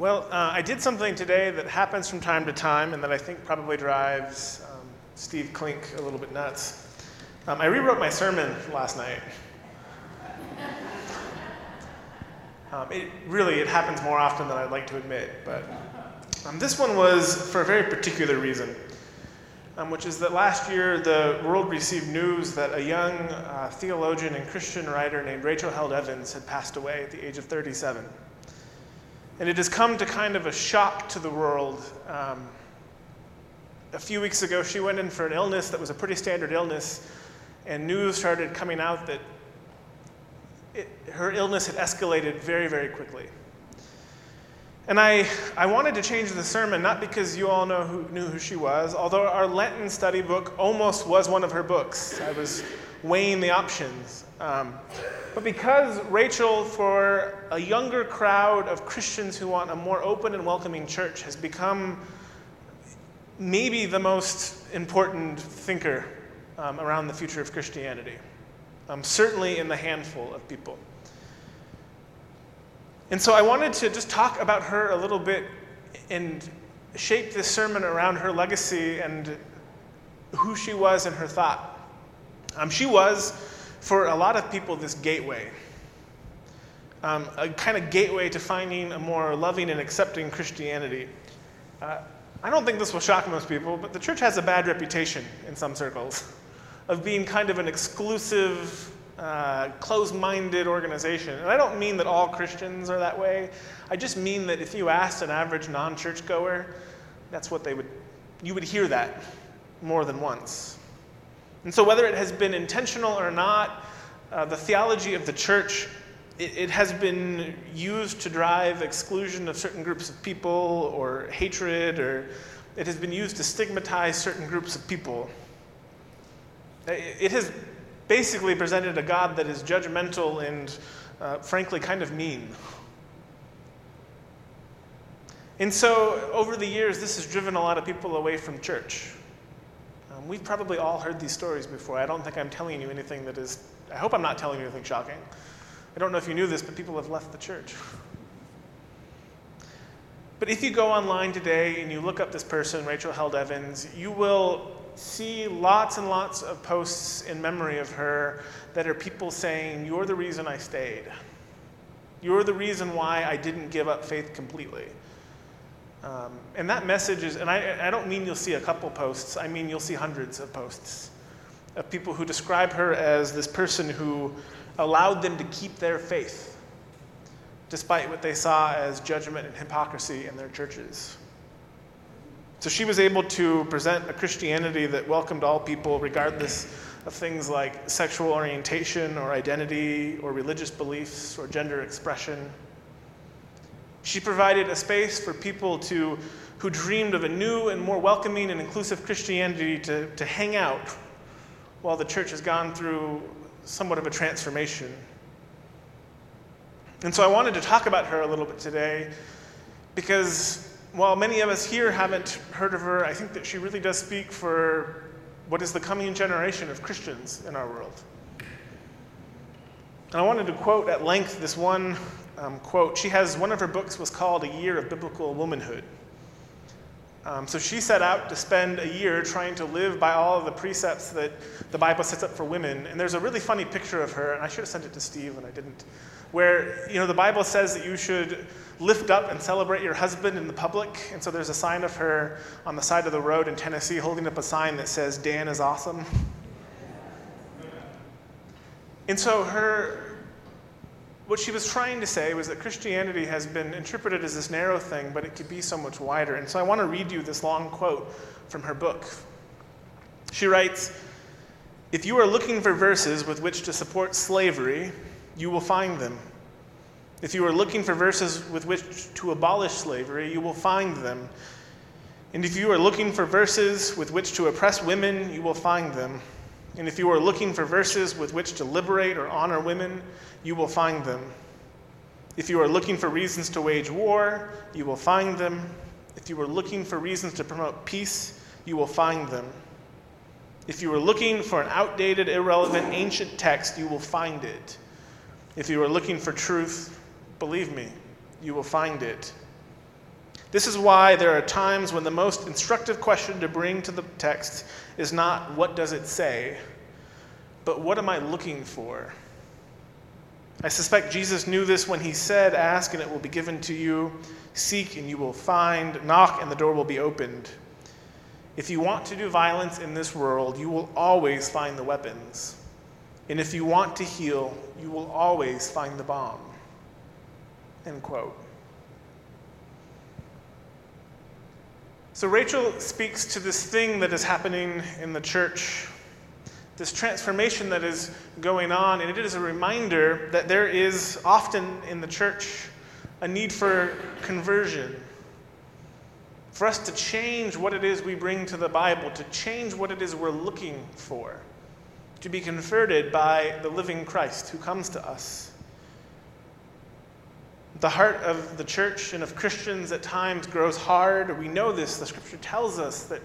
Well, uh, I did something today that happens from time to time and that I think probably drives um, Steve Klink a little bit nuts. Um, I rewrote my sermon last night. Um, it really it happens more often than I'd like to admit, but um, this one was for a very particular reason, um, which is that last year the world received news that a young uh, theologian and Christian writer named Rachel Held Evans had passed away at the age of 37. And it has come to kind of a shock to the world. Um, a few weeks ago, she went in for an illness that was a pretty standard illness, and news started coming out that it, her illness had escalated very, very quickly. And I, I wanted to change the sermon, not because you all know who, knew who she was, although our Lenten study book almost was one of her books. I was weighing the options. Um, but because Rachel, for a younger crowd of Christians who want a more open and welcoming church, has become maybe the most important thinker um, around the future of Christianity um, certainly in the handful of people. And so I wanted to just talk about her a little bit and shape this sermon around her legacy and who she was and her thought. Um, she was, for a lot of people, this gateway. Um, a kind of gateway to finding a more loving and accepting Christianity. Uh, I don't think this will shock most people, but the church has a bad reputation in some circles of being kind of an exclusive, uh, closed minded organization. And I don't mean that all Christians are that way. I just mean that if you asked an average non churchgoer, that's what they would, you would hear that more than once. And so, whether it has been intentional or not, uh, the theology of the church it, it, has been used to drive exclusion of certain groups of people or hatred, or it has been used to stigmatize certain groups of people. It has basically presented a God that is judgmental and, uh, frankly, kind of mean. And so, over the years, this has driven a lot of people away from church. Um, we've probably all heard these stories before. I don't think I'm telling you anything that is, I hope I'm not telling you anything shocking. I don't know if you knew this, but people have left the church. But if you go online today and you look up this person, Rachel Held Evans, you will see lots and lots of posts in memory of her that are people saying, You're the reason I stayed. You're the reason why I didn't give up faith completely. Um, and that message is, and I, I don't mean you'll see a couple posts, I mean you'll see hundreds of posts of people who describe her as this person who allowed them to keep their faith despite what they saw as judgment and hypocrisy in their churches. So she was able to present a Christianity that welcomed all people, regardless of things like sexual orientation or identity or religious beliefs or gender expression. She provided a space for people to, who dreamed of a new and more welcoming and inclusive Christianity to, to hang out while the church has gone through somewhat of a transformation. And so I wanted to talk about her a little bit today because while many of us here haven't heard of her, I think that she really does speak for what is the coming generation of Christians in our world. And I wanted to quote at length this one um, quote. She has one of her books was called A Year of Biblical Womanhood. Um, so she set out to spend a year trying to live by all of the precepts that the Bible sets up for women. And there's a really funny picture of her, and I should have sent it to Steve, and I didn't, where you know the Bible says that you should lift up and celebrate your husband in the public. And so there's a sign of her on the side of the road in Tennessee holding up a sign that says, Dan is awesome. And so her, what she was trying to say was that Christianity has been interpreted as this narrow thing, but it could be so much wider. And so I want to read you this long quote from her book. She writes, If you are looking for verses with which to support slavery, you will find them. If you are looking for verses with which to abolish slavery, you will find them. And if you are looking for verses with which to oppress women, you will find them. And if you are looking for verses with which to liberate or honor women, you will find them. If you are looking for reasons to wage war, you will find them. If you are looking for reasons to promote peace, you will find them. If you are looking for an outdated, irrelevant, ancient text, you will find it. If you are looking for truth, Believe me, you will find it. This is why there are times when the most instructive question to bring to the text is not, What does it say? but What am I looking for? I suspect Jesus knew this when he said, Ask and it will be given to you, seek and you will find, knock and the door will be opened. If you want to do violence in this world, you will always find the weapons. And if you want to heal, you will always find the balm. End quote. So Rachel speaks to this thing that is happening in the church, this transformation that is going on, and it is a reminder that there is often in the church a need for conversion. For us to change what it is we bring to the Bible, to change what it is we're looking for, to be converted by the living Christ who comes to us. The heart of the church and of Christians at times grows hard. We know this. The scripture tells us that,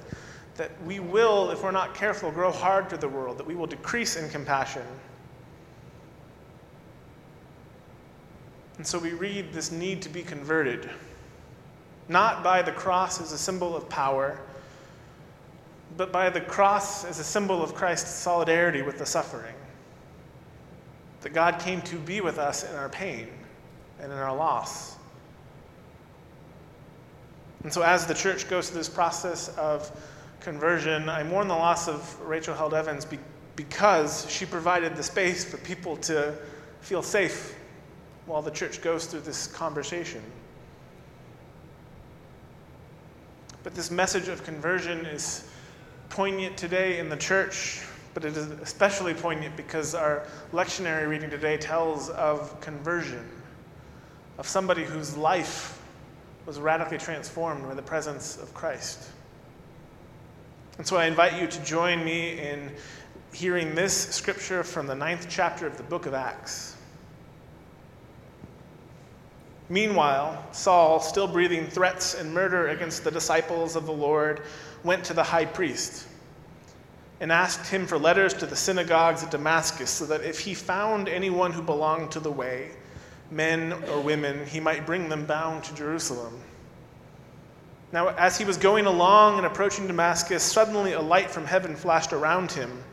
that we will, if we're not careful, grow hard to the world, that we will decrease in compassion. And so we read this need to be converted, not by the cross as a symbol of power, but by the cross as a symbol of Christ's solidarity with the suffering. That God came to be with us in our pain and in our loss. And so, as the church goes through this process of conversion, I mourn the loss of Rachel Held Evans be- because she provided the space for people to feel safe while the church goes through this conversation. But this message of conversion is poignant today in the church, but it is especially poignant because our lectionary reading today tells of conversion of somebody whose life was radically transformed by the presence of Christ. And so I invite you to join me in hearing this scripture from the ninth chapter of the book of Acts. Meanwhile, Saul, still breathing threats and murder against the disciples of the Lord, went to the high priest and asked him for letters to the synagogues at Damascus, so that if he found anyone who belonged to the way, men or women, he might bring them bound to Jerusalem. Now, as he was going along and approaching Damascus, suddenly a light from heaven flashed around him,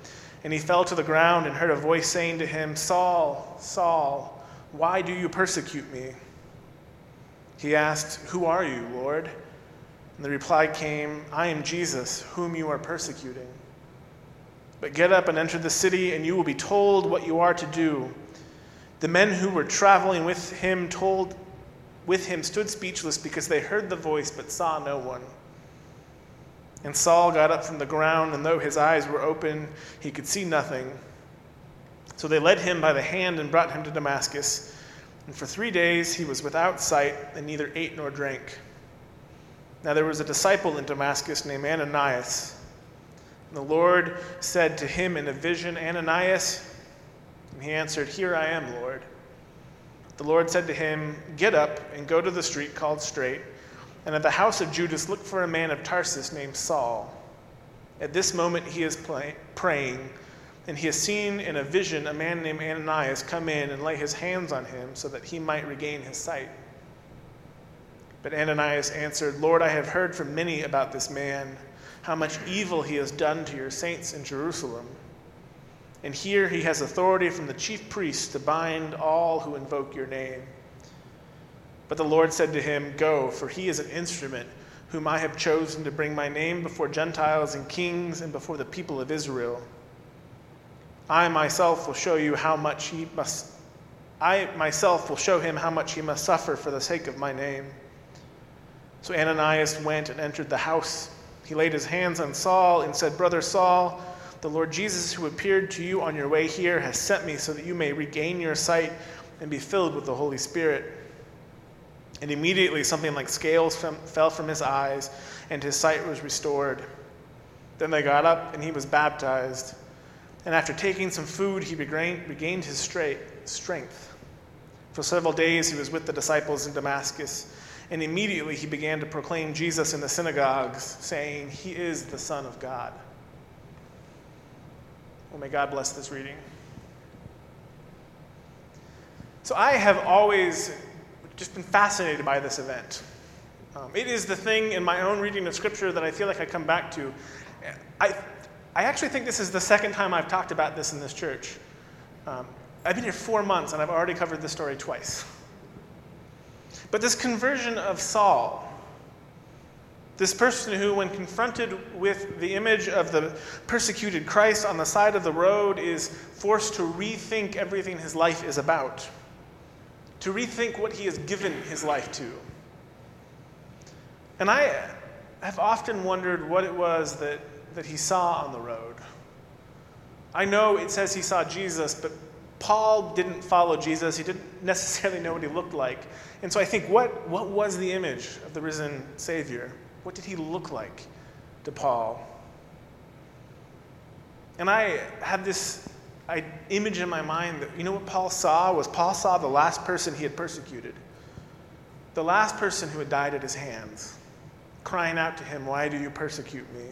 and he fell to the ground and heard a voice saying to him, Saul, Saul, why do you persecute me? He asked, Who are you, Lord? And the reply came, I am Jesus, whom you are persecuting. But get up and enter the city, and you will be told what you are to do. The men who were traveling with him told with him stood speechless because they heard the voice but saw no one. And Saul got up from the ground, and though his eyes were open, he could see nothing. So they led him by the hand and brought him to Damascus. And for three days he was without sight and neither ate nor drank. Now there was a disciple in Damascus named Ananias. And the Lord said to him in a vision, Ananias, and he answered, Here I am, Lord. The Lord said to him, Get up and go to the street called Straight, and at the house of Judas look for a man of Tarsus named Saul. At this moment he is play- praying, and he has seen in a vision a man named Ananias come in and lay his hands on him so that he might regain his sight. But Ananias answered, Lord, I have heard from many about this man, how much evil he has done to your saints in Jerusalem. And here he has authority from the chief priests to bind all who invoke your name. But the Lord said to him, Go, for he is an instrument whom I have chosen to bring my name before Gentiles and kings and before the people of Israel. I myself will show you how much he must I myself will show him how much he must suffer for the sake of my name. So Ananias went and entered the house. He laid his hands on Saul and said, Brother Saul, the Lord Jesus, who appeared to you on your way here, has sent me so that you may regain your sight and be filled with the Holy Spirit. And immediately something like scales fell from his eyes, and his sight was restored. Then they got up, and he was baptized. And after taking some food, he regained, regained his straight, strength. For several days he was with the disciples in Damascus, and immediately he began to proclaim Jesus in the synagogues, saying, He is the Son of God. Well, may God bless this reading. So, I have always just been fascinated by this event. Um, it is the thing in my own reading of Scripture that I feel like I come back to. I, I actually think this is the second time I've talked about this in this church. Um, I've been here four months and I've already covered this story twice. But this conversion of Saul, this person who, when confronted with the image of the persecuted Christ on the side of the road, is forced to rethink everything his life is about, to rethink what he has given his life to. And I have often wondered what it was that, that he saw on the road. I know it says he saw Jesus, but Paul didn't follow Jesus. He didn't necessarily know what he looked like. And so I think, what, what was the image of the risen Savior? What did he look like to Paul? And I had this I, image in my mind that, you know what Paul saw? Was Paul saw the last person he had persecuted, the last person who had died at his hands, crying out to him, Why do you persecute me?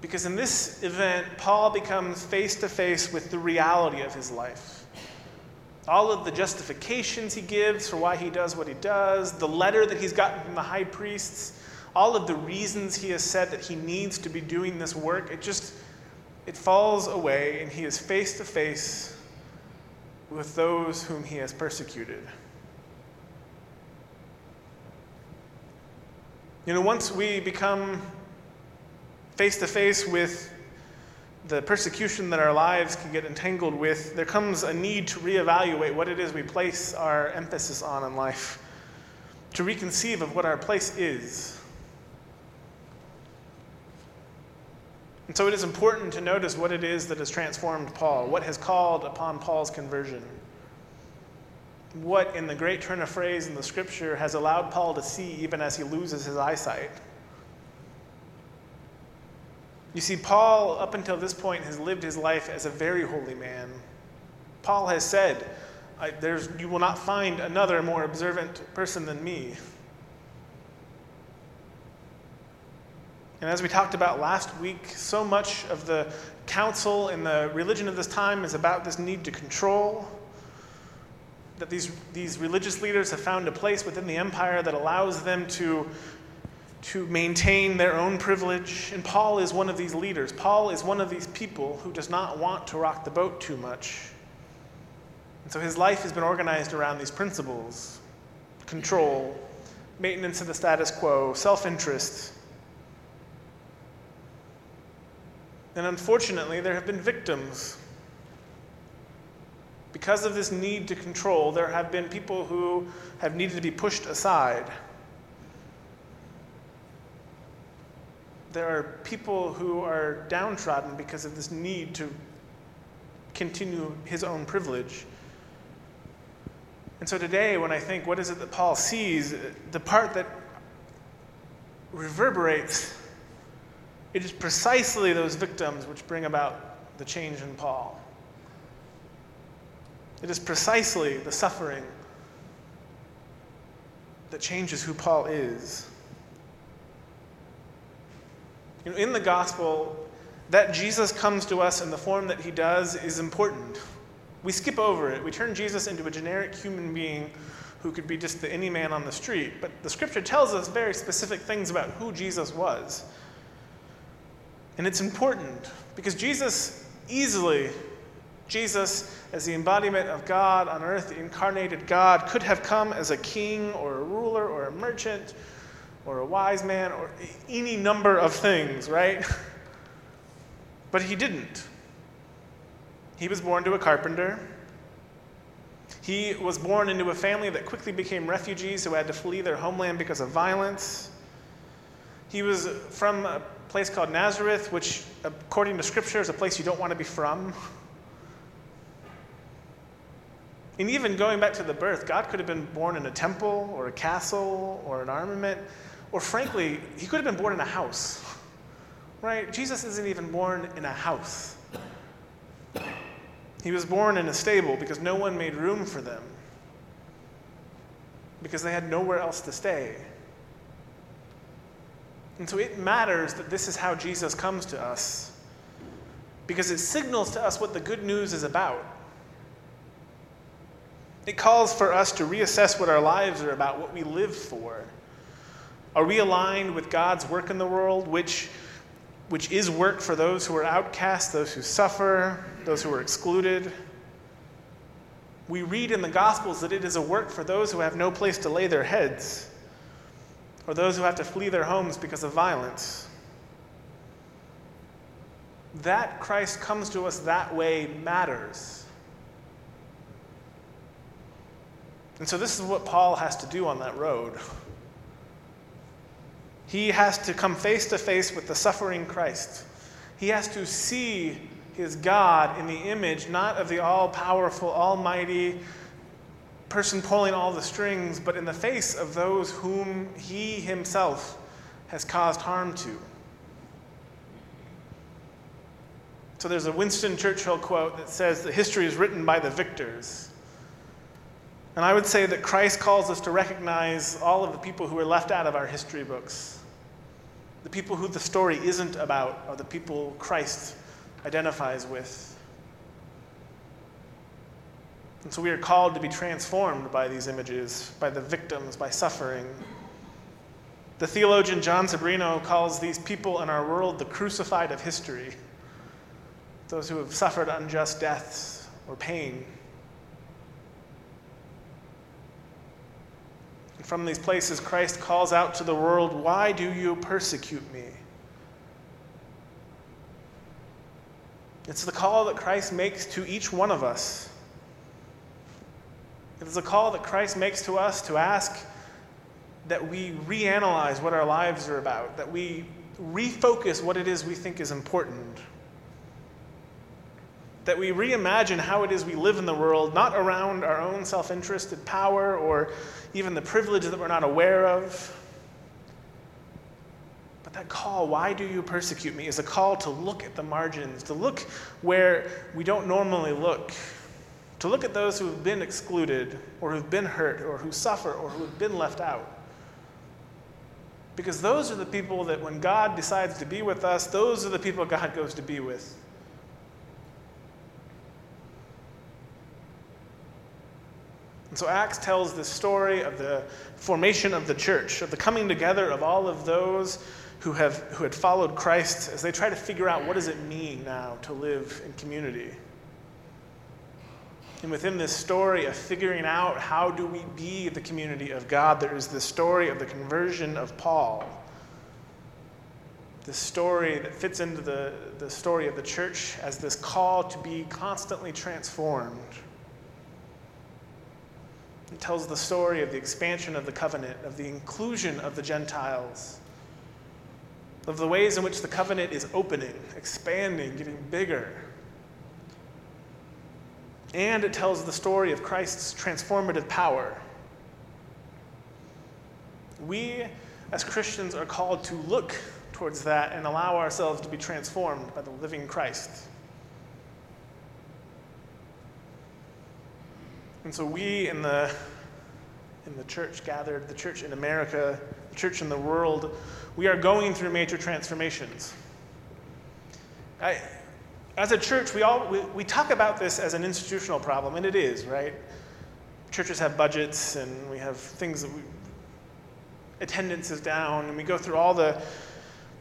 Because in this event, Paul becomes face to face with the reality of his life. All of the justifications he gives for why he does what he does, the letter that he's gotten from the high priests, all of the reasons he has said that he needs to be doing this work, it just it falls away and he is face to face with those whom he has persecuted. You know, once we become face to face with the persecution that our lives can get entangled with, there comes a need to reevaluate what it is we place our emphasis on in life, to reconceive of what our place is. And so it is important to notice what it is that has transformed Paul, what has called upon Paul's conversion. What, in the great turn of phrase in the scripture, has allowed Paul to see even as he loses his eyesight. You see, Paul, up until this point, has lived his life as a very holy man. Paul has said, there's, You will not find another more observant person than me. And as we talked about last week, so much of the council and the religion of this time is about this need to control. That these, these religious leaders have found a place within the empire that allows them to to maintain their own privilege. And Paul is one of these leaders. Paul is one of these people who does not want to rock the boat too much. And so his life has been organized around these principles control, maintenance of the status quo, self interest. And unfortunately, there have been victims. Because of this need to control, there have been people who have needed to be pushed aside. There are people who are downtrodden because of this need to continue his own privilege. And so today, when I think, what is it that Paul sees? The part that reverberates, it is precisely those victims which bring about the change in Paul. It is precisely the suffering that changes who Paul is. You know, in the gospel, that Jesus comes to us in the form that he does is important. We skip over it. We turn Jesus into a generic human being who could be just the any man on the street. But the scripture tells us very specific things about who Jesus was. And it's important because Jesus easily, Jesus as the embodiment of God on earth, the incarnated God, could have come as a king or a ruler or a merchant or a wise man or any number of things, right? but he didn't. He was born to a carpenter. He was born into a family that quickly became refugees who had to flee their homeland because of violence. He was from a place called Nazareth, which, according to Scripture, is a place you don't want to be from. And even going back to the birth, God could have been born in a temple or a castle or an armament. Or frankly, he could have been born in a house, right? Jesus isn't even born in a house. He was born in a stable because no one made room for them, because they had nowhere else to stay. And so it matters that this is how Jesus comes to us, because it signals to us what the good news is about. It calls for us to reassess what our lives are about, what we live for. Are we aligned with God's work in the world, which, which is work for those who are outcast, those who suffer, those who are excluded? We read in the Gospels that it is a work for those who have no place to lay their heads, or those who have to flee their homes because of violence. That Christ comes to us that way matters. And so, this is what Paul has to do on that road. He has to come face to face with the suffering Christ. He has to see his God in the image not of the all powerful, almighty person pulling all the strings, but in the face of those whom he himself has caused harm to. So there's a Winston Churchill quote that says that history is written by the victors. And I would say that Christ calls us to recognize all of the people who are left out of our history books. The people who the story isn't about are the people Christ identifies with. And so we are called to be transformed by these images, by the victims, by suffering. The theologian Jon Sobrino calls these people in our world the crucified of history those who have suffered unjust deaths or pain. From these places, Christ calls out to the world, Why do you persecute me? It's the call that Christ makes to each one of us. It is a call that Christ makes to us to ask that we reanalyze what our lives are about, that we refocus what it is we think is important that we reimagine how it is we live in the world, not around our own self interested power or even the privilege that we're not aware of. But that call, why do you persecute me, is a call to look at the margins, to look where we don't normally look, to look at those who have been excluded or who've been hurt or who suffer or who have been left out. Because those are the people that when God decides to be with us, those are the people God goes to be with. And so Acts tells the story of the formation of the church, of the coming together of all of those who, have, who had followed Christ as they try to figure out what does it mean now to live in community. And within this story of figuring out how do we be the community of God, there is the story of the conversion of Paul. This story that fits into the, the story of the church as this call to be constantly transformed. It tells the story of the expansion of the covenant, of the inclusion of the Gentiles, of the ways in which the covenant is opening, expanding, getting bigger. And it tells the story of Christ's transformative power. We, as Christians, are called to look towards that and allow ourselves to be transformed by the living Christ. And so we in the in the church gathered, the church in America, the church in the world, we are going through major transformations. I, as a church, we, all, we, we talk about this as an institutional problem, and it is, right? Churches have budgets, and we have things that we, attendance is down, and we go through all the,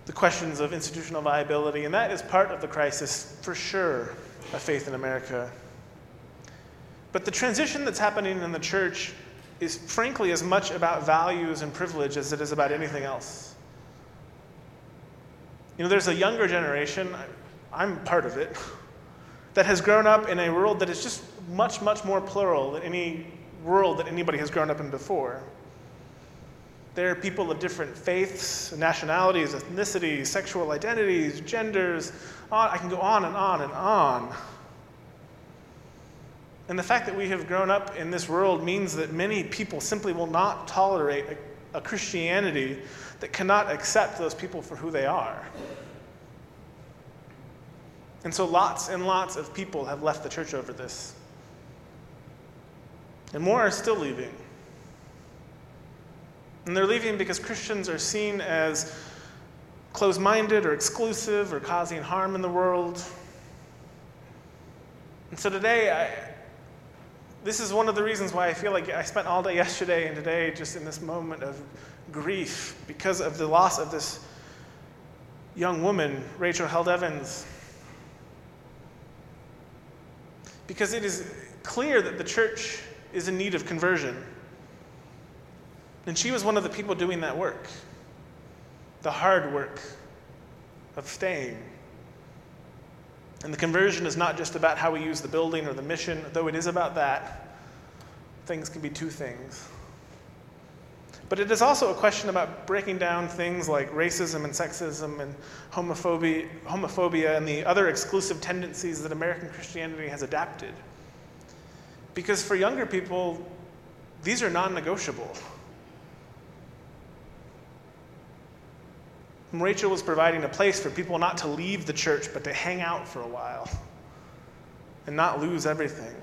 the questions of institutional viability, and that is part of the crisis, for sure, of faith in America. But the transition that's happening in the church is frankly as much about values and privilege as it is about anything else. You know, there's a younger generation, I'm part of it, that has grown up in a world that is just much, much more plural than any world that anybody has grown up in before. There are people of different faiths, nationalities, ethnicities, sexual identities, genders. I can go on and on and on. And the fact that we have grown up in this world means that many people simply will not tolerate a, a Christianity that cannot accept those people for who they are. And so lots and lots of people have left the church over this. And more are still leaving. And they're leaving because Christians are seen as closed minded or exclusive or causing harm in the world. And so today, I, this is one of the reasons why I feel like I spent all day yesterday and today just in this moment of grief because of the loss of this young woman, Rachel Held Evans. Because it is clear that the church is in need of conversion. And she was one of the people doing that work, the hard work of staying. And the conversion is not just about how we use the building or the mission, though it is about that. Things can be two things. But it is also a question about breaking down things like racism and sexism and homophobia, homophobia and the other exclusive tendencies that American Christianity has adapted. Because for younger people, these are non negotiable. Rachel was providing a place for people not to leave the church, but to hang out for a while and not lose everything.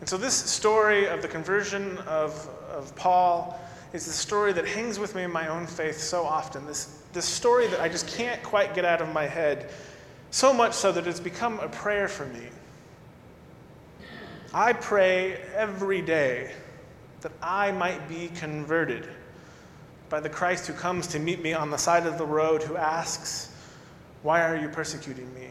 And so, this story of the conversion of, of Paul is the story that hangs with me in my own faith so often. This, this story that I just can't quite get out of my head, so much so that it's become a prayer for me. I pray every day that I might be converted by the Christ who comes to meet me on the side of the road, who asks, Why are you persecuting me?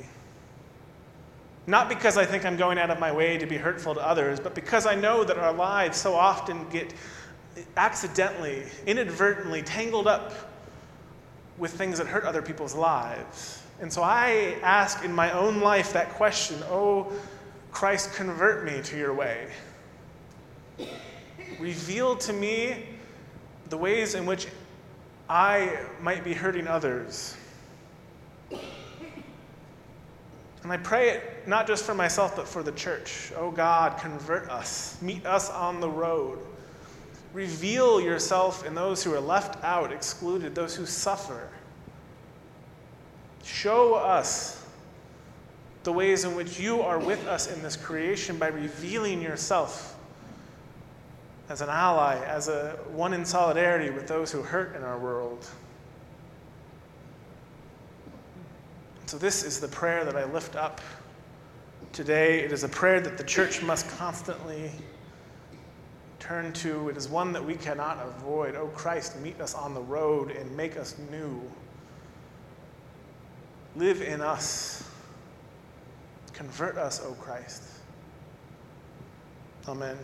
Not because I think I'm going out of my way to be hurtful to others, but because I know that our lives so often get accidentally, inadvertently tangled up with things that hurt other people's lives. And so I ask in my own life that question Oh, Christ, convert me to your way. Reveal to me the ways in which I might be hurting others. And I pray it not just for myself, but for the church. Oh God, convert us, meet us on the road. Reveal yourself in those who are left out, excluded, those who suffer. Show us the ways in which you are with us in this creation by revealing yourself as an ally, as a one in solidarity with those who hurt in our world. So, this is the prayer that I lift up today. It is a prayer that the church must constantly turn to. It is one that we cannot avoid. Oh, Christ, meet us on the road and make us new. Live in us. Convert us, O Christ. Amen.